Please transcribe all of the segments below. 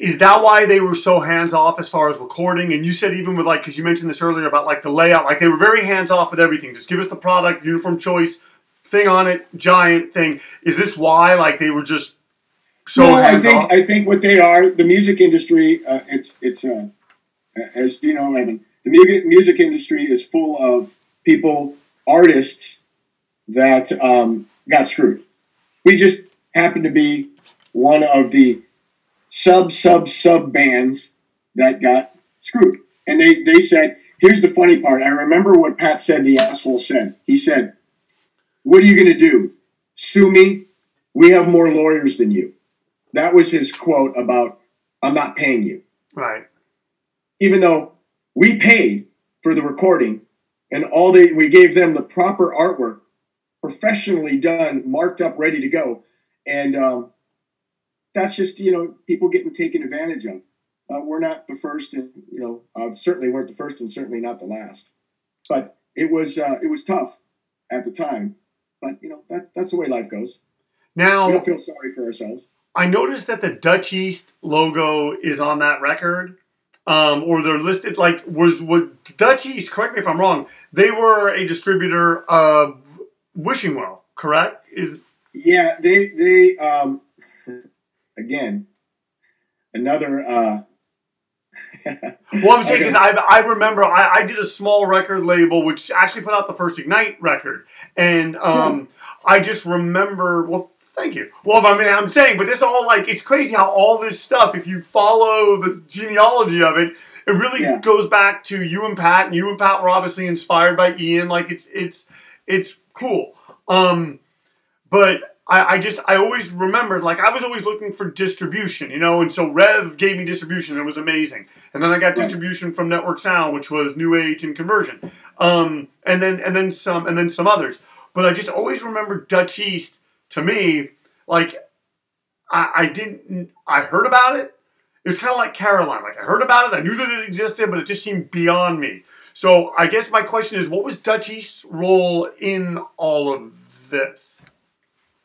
Is that why they were so hands off as far as recording? And you said even with like, because you mentioned this earlier about like the layout, like they were very hands off with everything. Just give us the product, uniform choice, thing on it, giant thing. Is this why like they were just so no, I hands think off? I think what they are, the music industry, uh, it's it's uh, as you know, Evan, the music music industry is full of people, artists that um, got screwed. We just happen to be one of the sub sub sub bands that got screwed, and they they said, here's the funny part. I remember what Pat said. The asshole said. He said, "What are you going to do? Sue me? We have more lawyers than you." That was his quote about I'm not paying you. right. Even though we paid for the recording and all they we gave them the proper artwork, professionally done, marked up, ready to go. And um, that's just, you know, people getting taken advantage of. Uh, we're not the first and you know, uh, certainly weren't the first and certainly not the last. But it was uh, it was tough at the time. But you know, that that's the way life goes. We Now don't feel sorry for ourselves. I noticed that the Dutch East logo is on that record. Um, or they're listed like was was Dutch East. Correct me if I'm wrong. They were a distributor of Wishing Well. Correct? Is Yeah, they they um again another uh Well, I'm saying because I, I remember I, I did a small record label which actually put out the first Ignite record, and um, I just remember. Well, thank you. Well, I mean, I'm saying, but this all like it's crazy how all this stuff, if you follow the genealogy of it, it really Yeah. goes back to you and Pat, and you and Pat were obviously inspired by Ian. Like it's it's it's cool. Um, but I, I just I always remembered like I was always looking for distribution, you know, and so Rev gave me distribution. It was amazing, and then I got distribution from Network Sound, which was New Age and Conversion, um, and then and then some and then some others. But I just always remember Dutch East to me like I, I didn't I heard about it. It was kind of like Caroline. Like I heard about it, I knew that it existed, but it just seemed beyond me. So I guess my question is, what was Dutch East's role in all of this?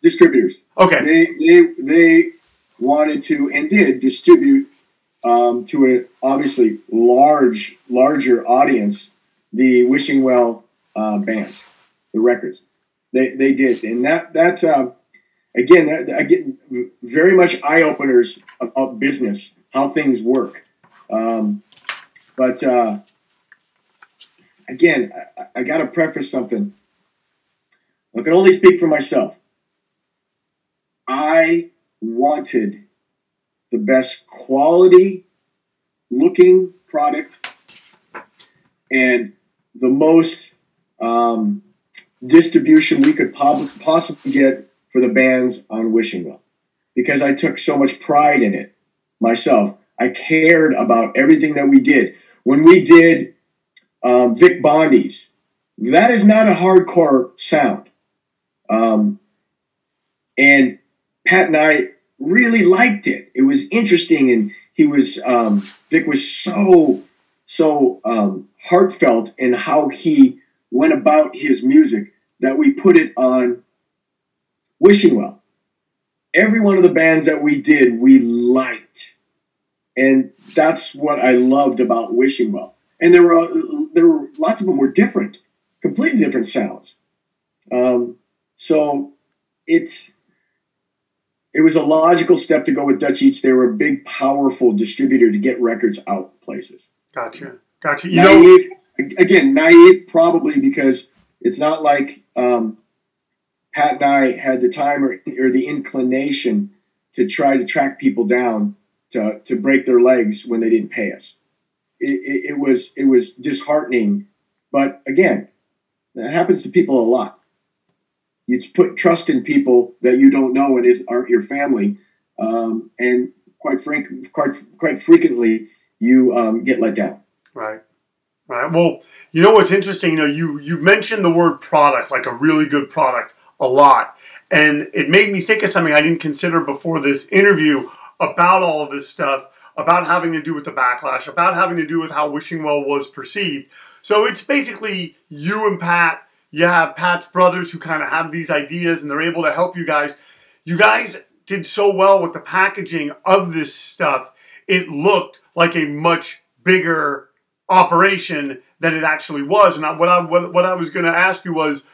Distributors. Okay. They they they wanted to and did distribute um, to a obviously large larger audience the Wishing Well uh, bands, the records. They they did, and that that's um, again that, get very much eye openers about business, how things work. Um, but uh, again, I, I got to preface something. I can only speak for myself. I wanted the best quality looking product and the most um, distribution we could pob- possibly get for the bands on Wishing Well because I took so much pride in it myself. I cared about everything that we did. When we did um, Vic Bondi's, that is not a hardcore sound. Um, and Pat and I really liked it. It was interesting, and he was um, Vic was so so um, heartfelt in how he went about his music that we put it on Wishing Well. Every one of the bands that we did, we liked, and that's what I loved about Wishing Well. And there were there were lots of them were different, completely different sounds. Um, so it's it was a logical step to go with Dutch East. They were a big, powerful distributor to get records out places. Gotcha, gotcha. You naive, know, again, naive probably because it's not like um, Pat and I had the time or, or the inclination to try to track people down to, to break their legs when they didn't pay us. It, it, it was it was disheartening, but again, that happens to people a lot. You put trust in people that you don't know and is aren't your family, um, and quite frank, quite quite frequently you um, get let down. Right, right. Well, you know what's interesting? You know, you you've mentioned the word product, like a really good product, a lot, and it made me think of something I didn't consider before this interview about all of this stuff, about having to do with the backlash, about having to do with how Wishing Well was perceived. So it's basically you and Pat you have Pat's brothers who kind of have these ideas and they're able to help you guys. You guys did so well with the packaging of this stuff. It looked like a much bigger operation than it actually was. And what I what, what I was going to ask you was,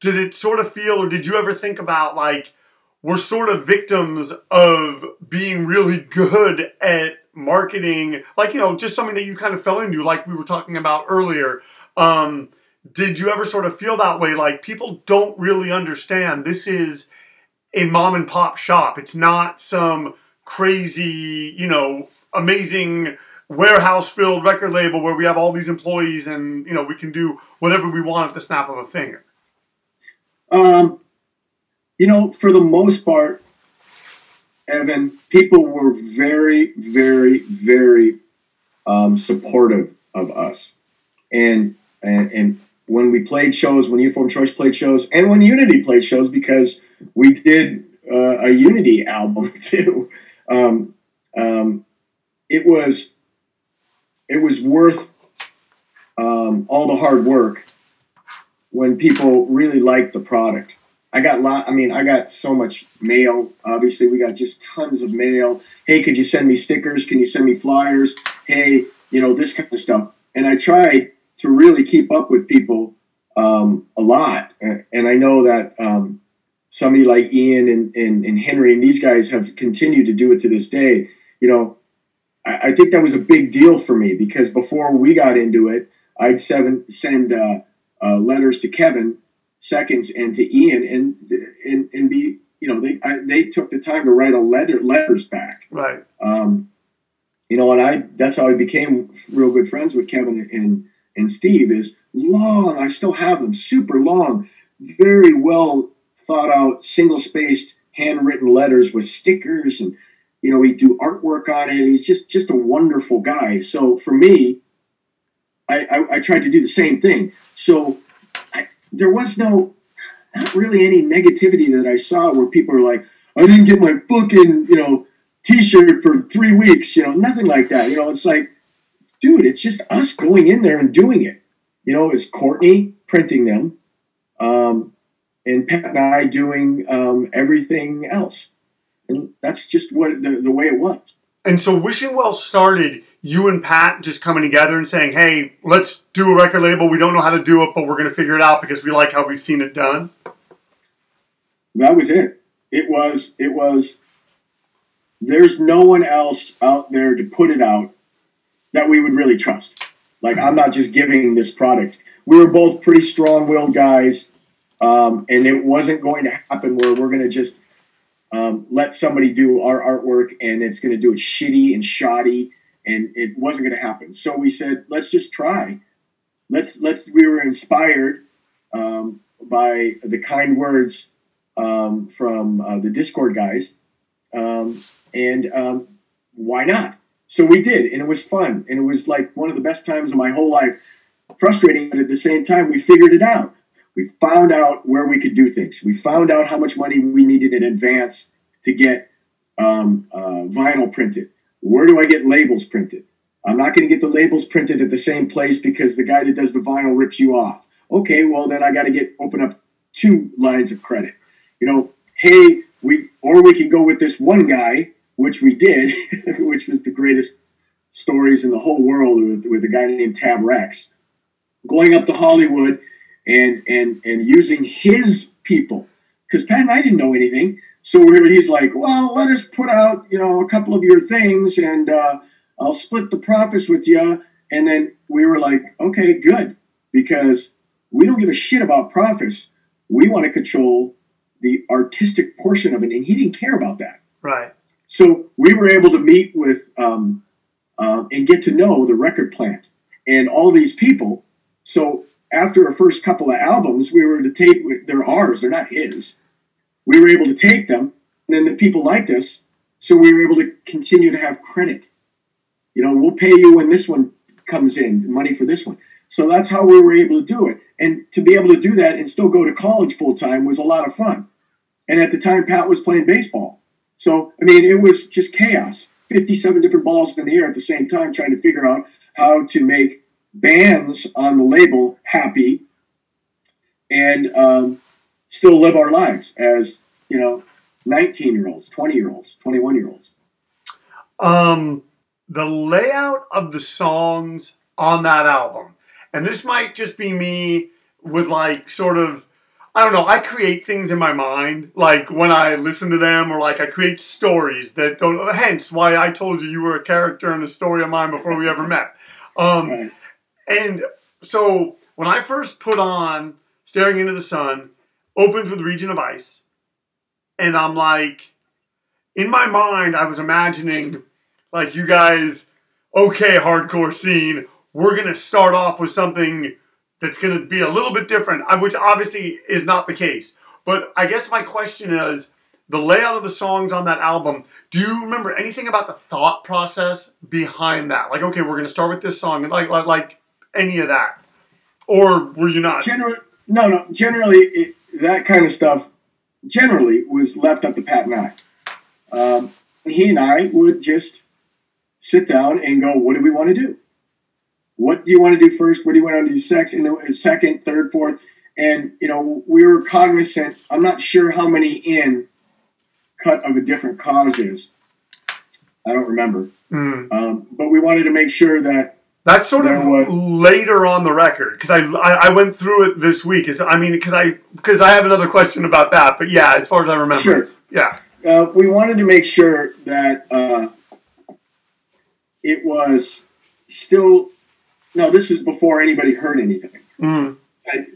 did it sort of feel, or did you ever think about like we're sort of victims of being really good at marketing, like you know, just something that you kind of fell into, like we were talking about earlier. Um, did you ever sort of feel that way? Like people don't really understand this is a mom and pop shop. It's not some crazy, you know, amazing warehouse filled record label where we have all these employees and you know we can do whatever we want at the snap of a finger. Um, you know, for the most part, Evan, people were very, very, very um, supportive of us, and and, and when we played shows, when Uniform Choice played shows, and when Unity played shows, because we did uh, a Unity album too. Um, um, it was it was worth um, all the hard work when people really liked the product. I got lot. I mean, I got so much mail. Obviously, we got just tons of mail. Hey, could you send me stickers? Can you send me flyers? Hey, you know this kind of stuff. And I tried to really keep up with people um, a lot. And I know that um, somebody like Ian and, and, and, Henry and these guys have continued to do it to this day. You know, I, I think that was a big deal for me because before we got into it, I'd seven, send uh, uh, letters to Kevin seconds and to Ian and and, and be you know they I, they took the time to write a letter letters back right um, you know and I that's how I became real good friends with Kevin and and Steve is long. I still have them, super long, very well thought out, single spaced, handwritten letters with stickers, and you know we do artwork on it. He's just just a wonderful guy. So for me, I, I, I tried to do the same thing. So I, there was no not really any negativity that I saw where people are like, I didn't get my fucking you know T-shirt for three weeks. You know, nothing like that. You know, it's like dude, it's just us going in there and doing it. You know, it's Courtney printing them, um, and Pat and I doing um, everything else. And that's just what the, the way it was. And so Wishing Well started you and Pat just coming together and saying, hey, let's do a record label. We don't know how to do it, but we're going to figure it out because we like how we've seen it done. That was it. It was, it was, there's no one else out there to put it out that we would really trust. Like I'm not just giving this product. We were both pretty strong-willed guys, um, and it wasn't going to happen where we're going to just um, let somebody do our artwork and it's going to do it shitty and shoddy, and it wasn't going to happen. So we said, let's just try. Let's let's. We were inspired um, by the kind words um, from uh, the Discord guys, um, and um, why not? So we did, and it was fun, and it was like one of the best times of my whole life. Frustrating, but at the same time, we figured it out. We found out where we could do things. We found out how much money we needed in advance to get um, uh, vinyl printed. Where do I get labels printed? I'm not going to get the labels printed at the same place because the guy that does the vinyl rips you off. Okay, well then I got to get open up two lines of credit. You know, hey, we or we can go with this one guy which we did, which was the greatest stories in the whole world with, with a guy named Tab Rex, going up to Hollywood and and and using his people because Pat and I didn't know anything. so he's like, well, let us put out, you know, a couple of your things and uh, I'll split the profits with you. And then we were like, okay, good, because we don't give a shit about profits. We want to control the artistic portion of it. And he didn't care about that. Right. So we were able to meet with um, uh, and get to know the record plant and all these people. So after our first couple of albums, we were to tape. They're ours. They're not his. We were able to take them, and then the people liked us, so we were able to continue to have credit. You know, we'll pay you when this one comes in, money for this one. So that's how we were able to do it. And to be able to do that and still go to college full time was a lot of fun. And at the time, Pat was playing baseball. So, I mean, it was just chaos 57 different balls in the air at the same time, trying to figure out how to make bands on the label happy and um, still live our lives as, you know, 19 year olds, 20 year olds, 21 year olds. Um, the layout of the songs on that album, and this might just be me with like sort of I don't know, I create things in my mind, like when I listen to them, or like I create stories that don't, hence why I told you you were a character in a story of mine before we ever met. Um, and so when I first put on Staring into the Sun, opens with Region of Ice, and I'm like, in my mind, I was imagining like you guys, okay, hardcore scene, we're gonna start off with something that's going to be a little bit different, uh, which obviously is not the case. But I guess my question is the layout of the songs on that album. Do you remember anything about the thought process behind that? Like, okay, we're going to start with this song, like like, like any of that, or were you not? Generally, no, no. Generally, it, that kind of stuff generally was left up to Pat and I. Um, he and I would just sit down and go, "What do we want to do?" What do you want to do first? What do you want to do sex? And then second, third, fourth. And, you know, we were cognizant. I'm not sure how many in cut of a different cause is. I don't remember. Mm. Um, but we wanted to make sure that that's sort of was, later on the record because I, I, I went through it this week. Is I mean because I because I have another question about that. But yeah, as far as I remember, sure. yeah. Uh, we wanted to make sure that uh, it was still no, this is before anybody heard anything. Mm.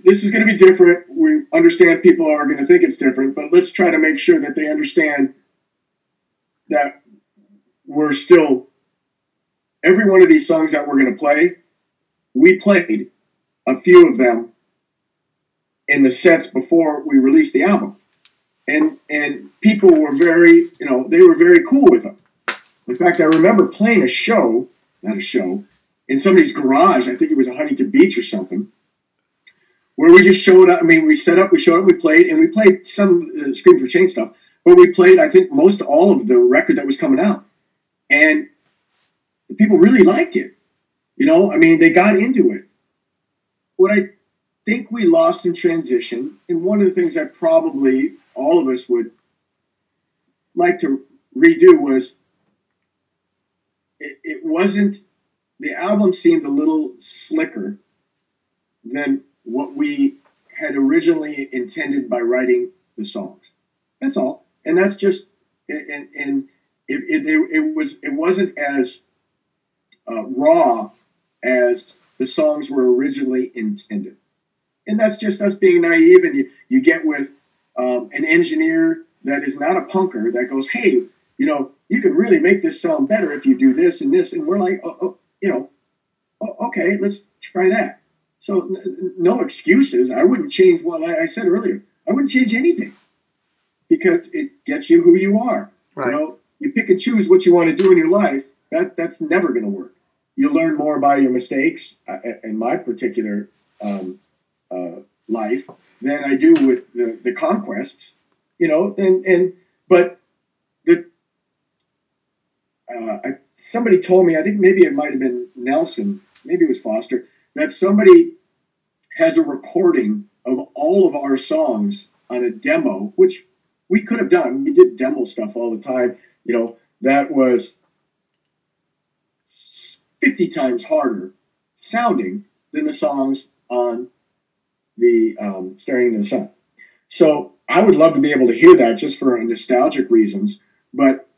This is going to be different. We understand people are going to think it's different, but let's try to make sure that they understand that we're still every one of these songs that we're going to play. We played a few of them in the sets before we released the album, and and people were very, you know, they were very cool with them. In fact, I remember playing a show, not a show, in somebody's garage. I think it was a Huntington Beach or something, where we just showed up. I mean, we set up, we showed up, we played, and we played some uh, Scream for Change stuff, but we played, I think, most all of the record that was coming out, and the people really liked it. You know, I mean, they got into it. What I think we lost in transition, and one of the things that probably all of us would like to redo was it, it wasn't the album seemed a little slicker than what we had originally intended by writing the songs. That's all, and that's just and and it it, it was it wasn't as uh, raw as the songs were originally intended, and that's just us being naive. And you you get with um, an engineer that is not a punker that goes, hey, you know, you could really make this sound better if you do this and this, and we're like, oh, oh you know, oh, okay, let's try that. So n- no excuses. I wouldn't change what I, I, said earlier. I wouldn't change anything because it gets you who you are. Right. You know, you pick and choose what you want to do in your life. That that's never going to work. You learn more by your mistakes uh, in my particular um, uh, life than I do with the, the conquests. You know, and and but the uh, I somebody told me, I think maybe it might have been Nelson, maybe it was Foster, that somebody has a recording of all of our songs on a demo, which we could have done. We did demo stuff all the time. You know, that was 50 times harder sounding than the songs on the um, Staring into the Sun. So I would love to be able to hear that just for nostalgic reasons. But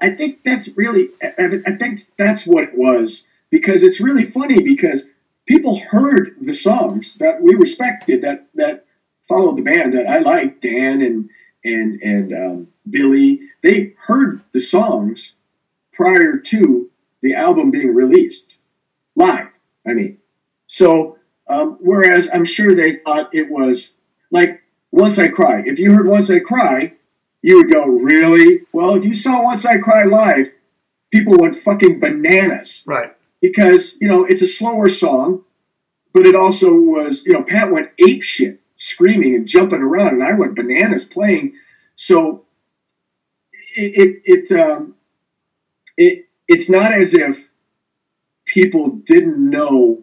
I think that's really, I, think that's what it was because it's really funny because people heard the songs that we respected that that followed the band that I liked, Dan and and and um, Billy. They heard the songs prior to the album being released live. I mean, so um, whereas I'm sure they thought it was like Once I Cry. If you heard Once I Cry, you would go, really? Well, if you saw Once I Cry live, people went fucking bananas. Right. Because, you know, it's a slower song, but it also was, you know, Pat went ape shit, screaming and jumping around, and I went bananas playing. So it, it, it, um, it it's not as if people didn't know.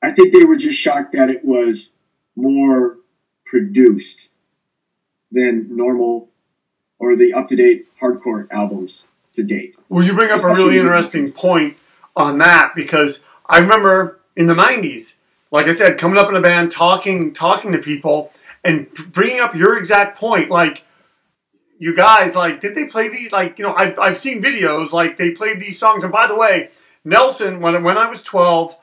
I think they were just shocked that it was more produced than normal or the up to date hardcore albums to date. Well, you bring up a really interesting point on that because I remember in the 90s, like I said, coming up in a band, talking, talking to people, and bringing up your exact point, like you guys, like, did they play these? Like, you know, I've, I've seen videos, like, they played these songs. And by the way, Nelson, when, when I was 12,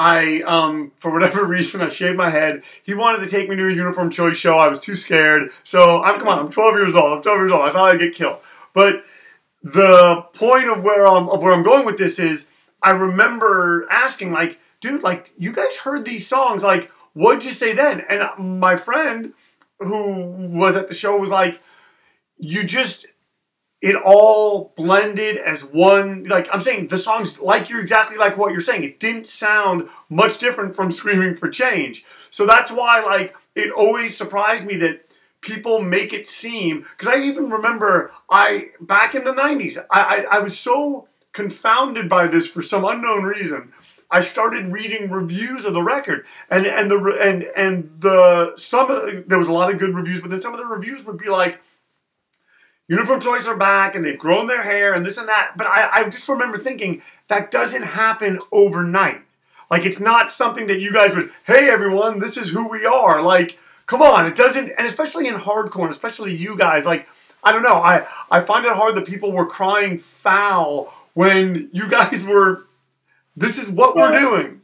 I, um, for whatever reason, I shaved my head. He wanted to take me to a uniform choice show. I was too scared. So, I'm, come on, I'm 12 years old. I'm 12 years old. I thought I'd get killed. But the point of where I'm, of where I'm going with this is, I remember asking, like, dude, like, you guys heard these songs. Like, what'd you say then? And my friend who was at the show was like, you just it all blended as one like i'm saying the songs like you're exactly like what you're saying. It didn't sound much different from screaming for change. So that's why like it always surprised me that people make it seem because i even remember i back in the 90s I, I, I was so confounded by this for some unknown reason. I started reading reviews of the record, and and the and and the some of the, there was a lot of good reviews, but then some of the reviews would be like, Uniform Choice are back and they've grown their hair and this and that. But I, I just remember thinking that doesn't happen overnight. Like it's not something that you guys would, hey everyone, this is who we are. Like, come on, it doesn't, and especially in hardcore, and especially you guys, like, I don't know, I, I find it hard that people were crying foul when you guys were, this is what we're doing.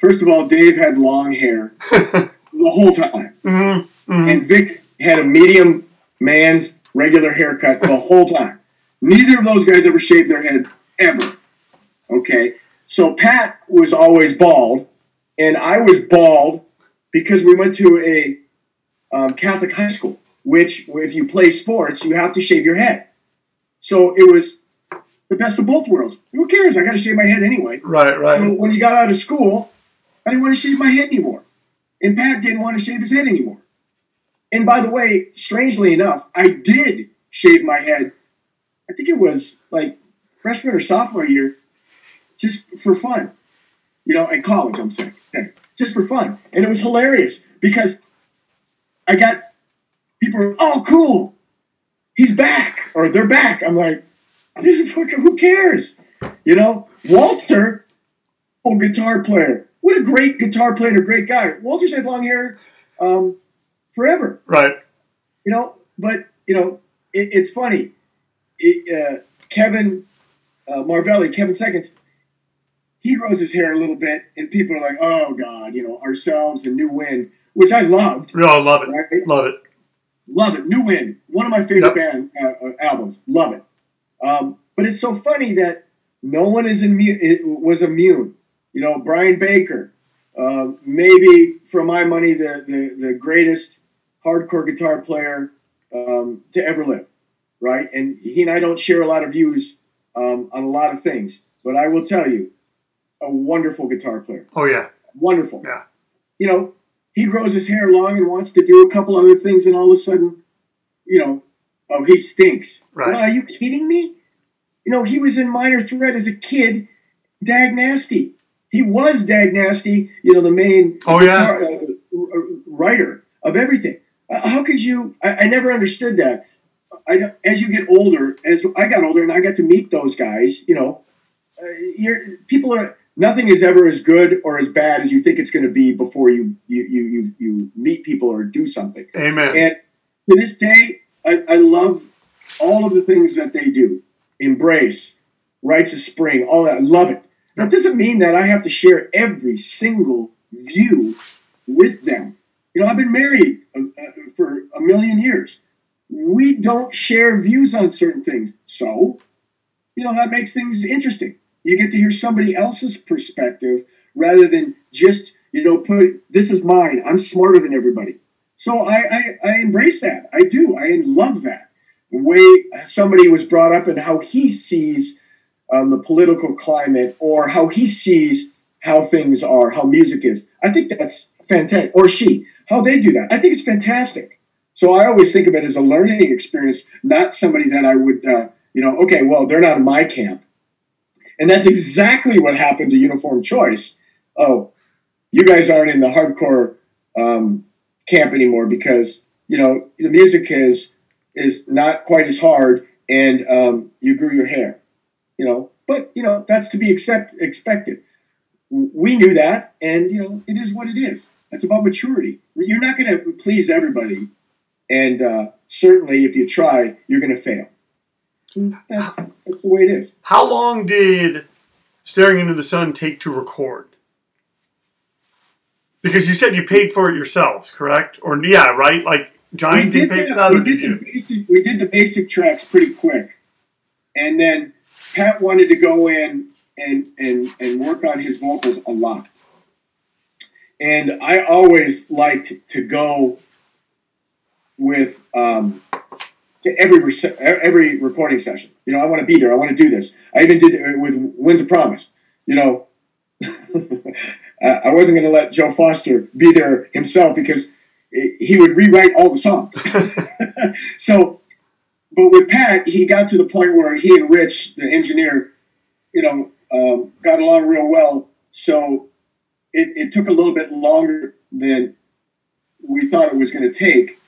First of all, Dave had long hair the whole time. Mm-hmm, mm-hmm. And Vic had a medium man's regular haircut the whole time. Neither of those guys ever shaved their head ever. Okay, so Pat was always bald, and I was bald because we went to a um, Catholic high school, which if you play sports, you have to shave your head. So it was the best of both worlds. Who cares? I got to shave my head anyway. Right, right. So when he got out of school, I didn't want to shave my head anymore, and Pat didn't want to shave his head anymore. And by the way, strangely enough, I did shave my head. I think it was like freshman or sophomore year, just for fun. You know, in college, I'm saying, just for fun. And it was hilarious because I got people, oh, cool, he's back, or they're back. I'm like, who cares? You know, Walter, old guitar player. What a great guitar player, great guy. Walter's had long hair. Um, forever. Right. You know, but you know, it, it's funny. It, uh, Kevin uh, Marvelli, Kevin Seconds, he grows his hair a little bit, and people are like, "Oh God," you know, ourselves and New Wind, which I loved. No, I love it. Right? Love it. Love it. New Wind, one of my favorite yep. band uh, uh, albums. Love it. Um, but it's so funny that no one is immune. It was immune. You know, Brian Baker, uh, maybe for my money, the, the, the greatest hardcore guitar player um, to ever live, right? And he and I don't share a lot of views um, on a lot of things, but I will tell you, a wonderful guitar player. Oh yeah, wonderful. Yeah. You know, he grows his hair long and wants to do a couple other things, and all of a sudden, you know, oh, he stinks. Right. Well, are you kidding me? You know, he was in Minor Threat as a kid, Dag Nasty. He was Dag Nasty, you know, the main oh, guitar, yeah. uh, writer of everything. How could you? I, I never understood that. I, as you get older, as I got older and I got to meet those guys, you know, uh, you're, people are nothing is ever as good or as bad as you think it's going to be before you you you you, you meet people or do something. Amen. And to this day, I, I love all of the things that they do. Embrace, Rites of Spring, all that. I love it. That doesn't mean that I have to share every single view with them. You know, I've been married uh, uh, for a million years. We don't share views on certain things. So, you know, that makes things interesting. You get to hear somebody else's perspective rather than just, you know, put this is mine. I'm smarter than everybody. So I, I, I embrace that. I do. I love that. The way somebody was brought up and how he sees um, the political climate or how he sees how things are, how music is. I think that's fantastic. Or she, how they do that. I think it's fantastic. So I always think of it as a learning experience, not somebody that I would, uh, you know, okay, well, they're not in my camp. And that's exactly what happened to Uniform Choice. Oh, you guys aren't in the hardcore um, camp anymore because you know the music is is not quite as hard, and um, you grew your hair. You know, but you know that's to be accept, expected. We knew that, and you know it is what it is. That's about maturity. You're not going to please everybody, and uh, certainly if you try, you're going to fail. That's, that's the way it is. How long did Staring into the Sun take to record? Because you said you paid for it yourselves, correct? Or yeah, right? Like Giant did, pay the, for that, we or did, did you? the basic, we did the basic tracks pretty quick, and then Pat wanted to go in and and and work on his vocals a lot. And I always liked to go with um, to every every recording session. You know, I want to be there. I want to do this. I even did it with Winds of Promise. You know, I wasn't going to let Joe Foster be there himself because he would rewrite all the songs. so, but with Pat, he got to the point where he and Rich, the engineer, you know, um, got along real well. So it, it took a little bit longer than we thought it was going to take.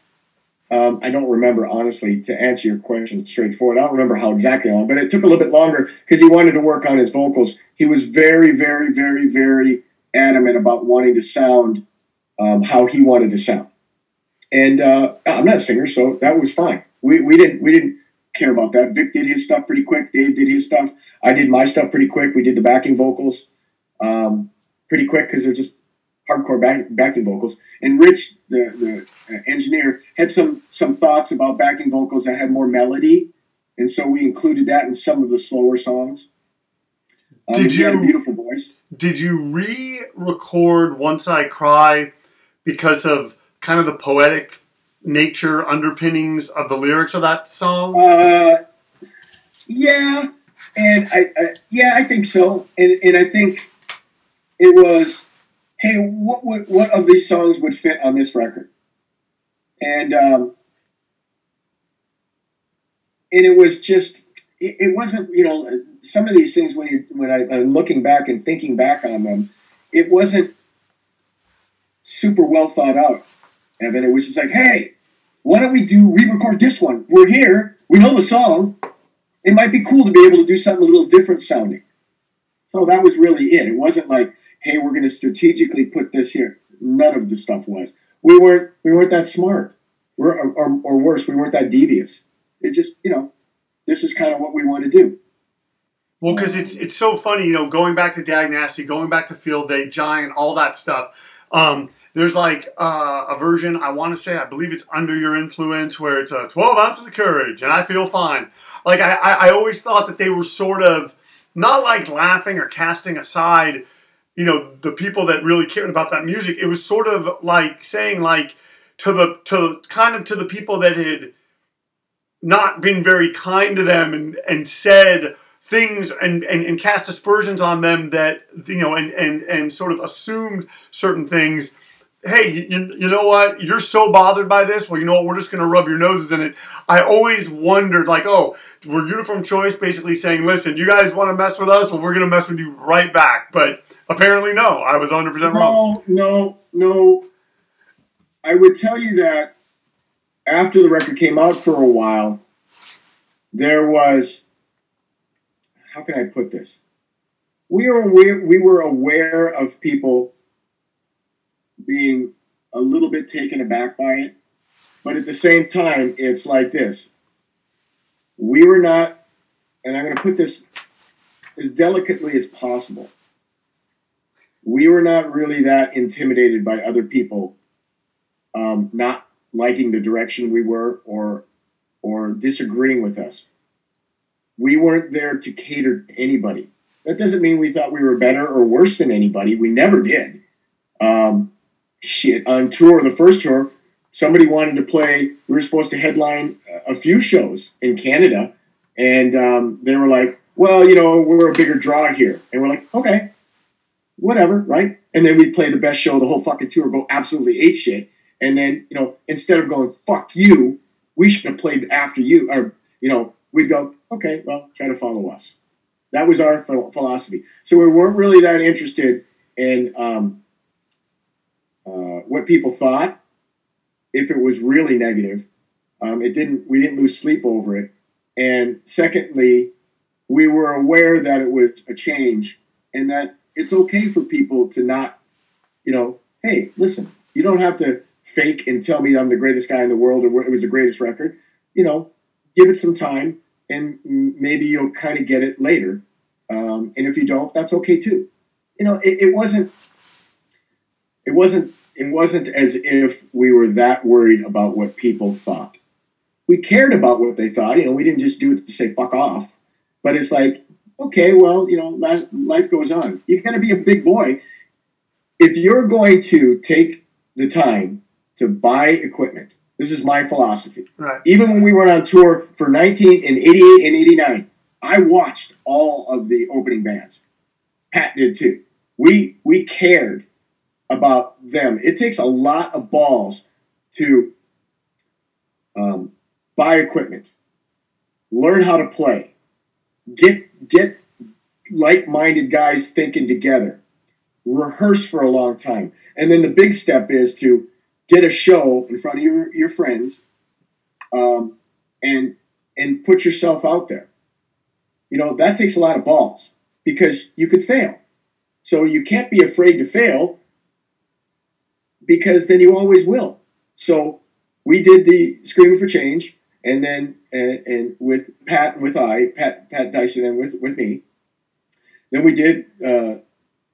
Um, I don't remember honestly to answer your question straightforward. I don't remember how exactly long, but it took a little bit longer because he wanted to work on his vocals. He was very, very, very, very adamant about wanting to sound um, how he wanted to sound. And uh, I'm not a singer, so that was fine. We, we didn't we didn't care about that. Vic did his stuff pretty quick. Dave did his stuff. I did my stuff pretty quick. We did the backing vocals um, pretty quick because they're just hardcore back, backing vocals. And Rich, the, the uh, engineer, had some some thoughts about backing vocals that had more melody, and so we included that in some of the slower songs. Um, Did he had a you- beautiful voice? Did you re-record "Once I Cry" because of kind of the poetic nature underpinnings of the lyrics of that song? Uh, yeah, and I, I yeah, I think so, and and I think it was, hey, what what of these songs would fit on this record? And um, and it was just it, it wasn't you know some of these things when you when I, I'm looking back and thinking back on them, it wasn't super well thought out. And then it was just like, hey, why don't we do re-record this one? We're here. We know the song. It might be cool to be able to do something a little different sounding. So that was really it. It wasn't like, hey, we're going to strategically put this here. None of the stuff was. We weren't. We weren't that smart. We're, or, or, or worse, we weren't that devious. It just, you know, this is kind of what we want to do. Well, because it's it's so funny, you know, going back to Dag Nasty, going back to Field Day, Giant, all that stuff. Um, there's like uh, a version I want to say I believe it's Under Your Influence where it's uh, 12 ounces of courage and I feel fine. Like I, I always thought that they were sort of not like laughing or casting aside, you know, the people that really cared about that music. It was sort of like saying like to the to kind of to the people that had not been very kind to them and and said things and, and, and cast aspersions on them that you know and, and and sort of assumed certain things hey you, you know what? You're so bothered by this. Well you know what? We're just going to rub your noses in it. I always wondered like oh we're uniform choice basically saying listen you guys want to mess with us? Well we're going to mess with you right back. But apparently no. I was 100% wrong. No, no, no. I would tell you that after the record came out for a while, there was how can I put this? we were aware, we were aware of people being a little bit taken aback by it, but at the same time, it's like this: we were not, and I'm going to put this as delicately as possible. We were not really that intimidated by other people um, not liking the direction we were or or disagreeing with us. We weren't there to cater to anybody. That doesn't mean we thought we were better or worse than anybody. We never did. Um, shit, on tour, the first tour, somebody wanted to play. We were supposed to headline a few shows in Canada, and um, they were like, "Well, you know, we're a bigger draw here," and we're like, "Okay, whatever, right?" And then we'd play the best show the whole fucking tour, go absolutely ape shit, and then you know, instead of going "fuck you," we should have played after you, or you know, we'd go, "Okay, well, try to follow us." That was our philosophy. So we weren't really that interested in um, uh, what people thought. If it was really negative, um, it didn't. We didn't lose sleep over it. And secondly, we were aware that it was a change, and that it's okay for people to not, you know, hey, listen, you don't have to fake and tell me I'm the greatest guy in the world or it was the greatest record. You know, give it some time and maybe you'll kind of get it later. Um, and if you don't, that's okay too. You know, it, it wasn't, it wasn't, it wasn't as if we were that worried about what people thought. We cared about what they thought. You know, we didn't just do it to say fuck off. But it's like, okay, well, you know, life, goes on. You've got to be a big boy. If you're going to take the time to buy equipment, this is my philosophy. Right. Even when we went on tour for 19 and 88 and 89, I watched all of the opening bands. Pat did too. We we cared about them. It takes a lot of balls to um, buy equipment, learn how to play, get get like-minded guys thinking together, rehearse for a long time, and then the big step is to get a show in front of your, your friends um, and and put yourself out there. You know, that takes a lot of balls because you could fail. So you can't be afraid to fail because then you always will. So we did the Screaming for Change and then and, and with Pat and with I, Pat Pat Dyson and with, with me. Then we did uh,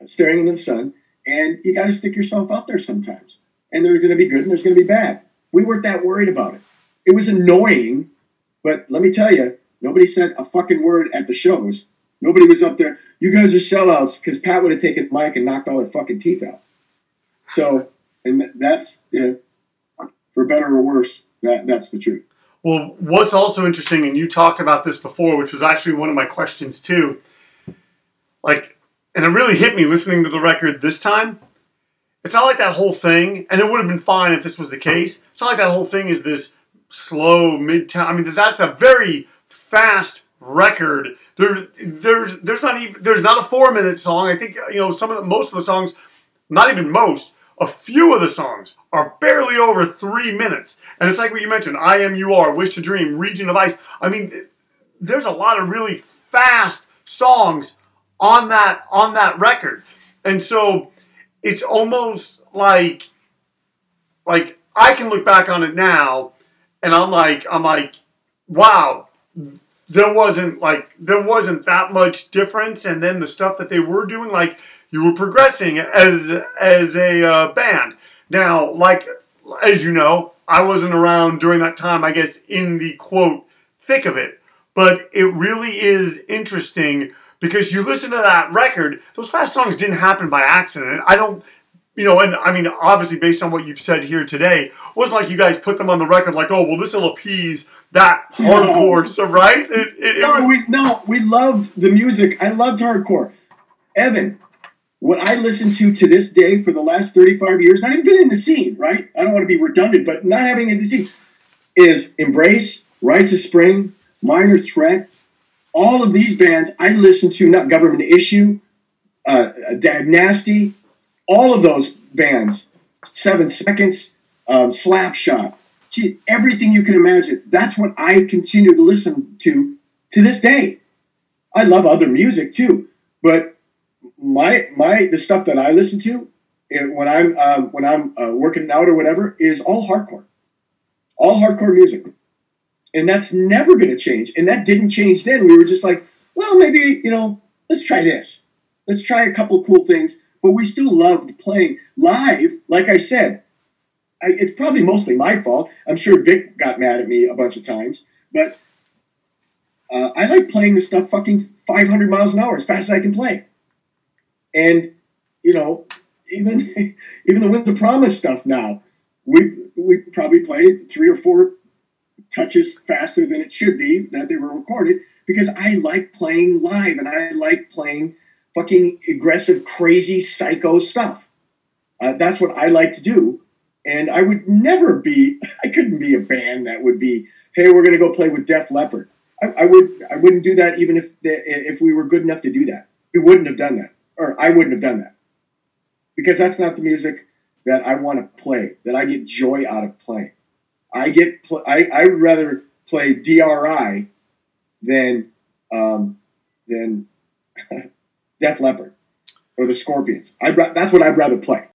Staring into the Sun, and you got to stick yourself out there sometimes and there's going to be good and there's going to be bad. We weren't that worried about it. It was annoying, but let me tell you, nobody said a fucking word at the shows. Nobody was up there. You guys are sellouts because Pat would have taken Mike and knocked all their fucking teeth out. So, and that's you know, for better or worse, that that's the truth. Well, what's also interesting, and you talked about this before, which was actually one of my questions too. Like, and it really hit me listening to the record this time it's not like that whole thing, and it would have been fine if this was the case. It's not like that whole thing is this slow mid-town. I mean, that's a very fast record. There, there's, there's not even, there's not a four-minute song. I think you know some of the, most of the songs, not even most, a few of the songs are barely over three minutes. And it's like what you mentioned: "I Am You Are," "Wish to Dream," "Region of Ice." I mean, there's a lot of really fast songs on that on that record, and so it's almost like like I can look back on it now and I'm like I'm like wow there wasn't like there wasn't that much difference and then the stuff that they were doing like you were progressing as as a uh, band now like as you know I wasn't around during that time I guess in the quote thick of it but it really is interesting because you listen to that record, those fast songs didn't happen by accident. I don't, you know, and I mean, obviously, based on what you've said here today, it wasn't like you guys put them on the record like, oh, well, this will appease that hardcore, no. so right? It, it, no, was... we no, we loved the music. I loved hardcore. Evan, what I listen to to this day for the last 35 years, not even been in the scene, right? I don't want to be redundant, but not having in the scene, is Embrace, Rites of Spring, Minor Threat, all of these bands I listen to, not Government Issue, uh, Dag Nasty, all of those bands, Seven Seconds, um, Slapshot, gee, everything you can imagine. That's what I continue to listen to to this day. I love other music too, but my my the stuff that I listen to eh, when I'm um, when I'm uh, working out or whatever is all hardcore, all hardcore music, and that's never going to change. And that didn't change then. We were just like, well, maybe you know, let's try this, let's try a couple cool things. But we still loved playing live. Like I said, I, it's probably mostly my fault. I'm sure Vic got mad at me a bunch of times, but uh, I like playing the stuff fucking 500 miles an hour as fast as I can play. And you know, even even the Winds of Promise stuff now, we we probably play three or four touches faster than it should be that they were recorded because I like playing live and I like playing fucking aggressive, crazy, psycho stuff. Uh, that's what I like to do. And I would never be, I couldn't be a band that would be, hey, we're going to go play with Def Leppard. I, I, would, I wouldn't do that even if the, if we were good enough to do that. We wouldn't have done that, or I wouldn't have done that, because that's not the music that I want to play. That I get joy out of playing. I get, pl- I, I would rather play DRI than, um, than Def Leppard or the Scorpions. Ra- that's what I'd rather play.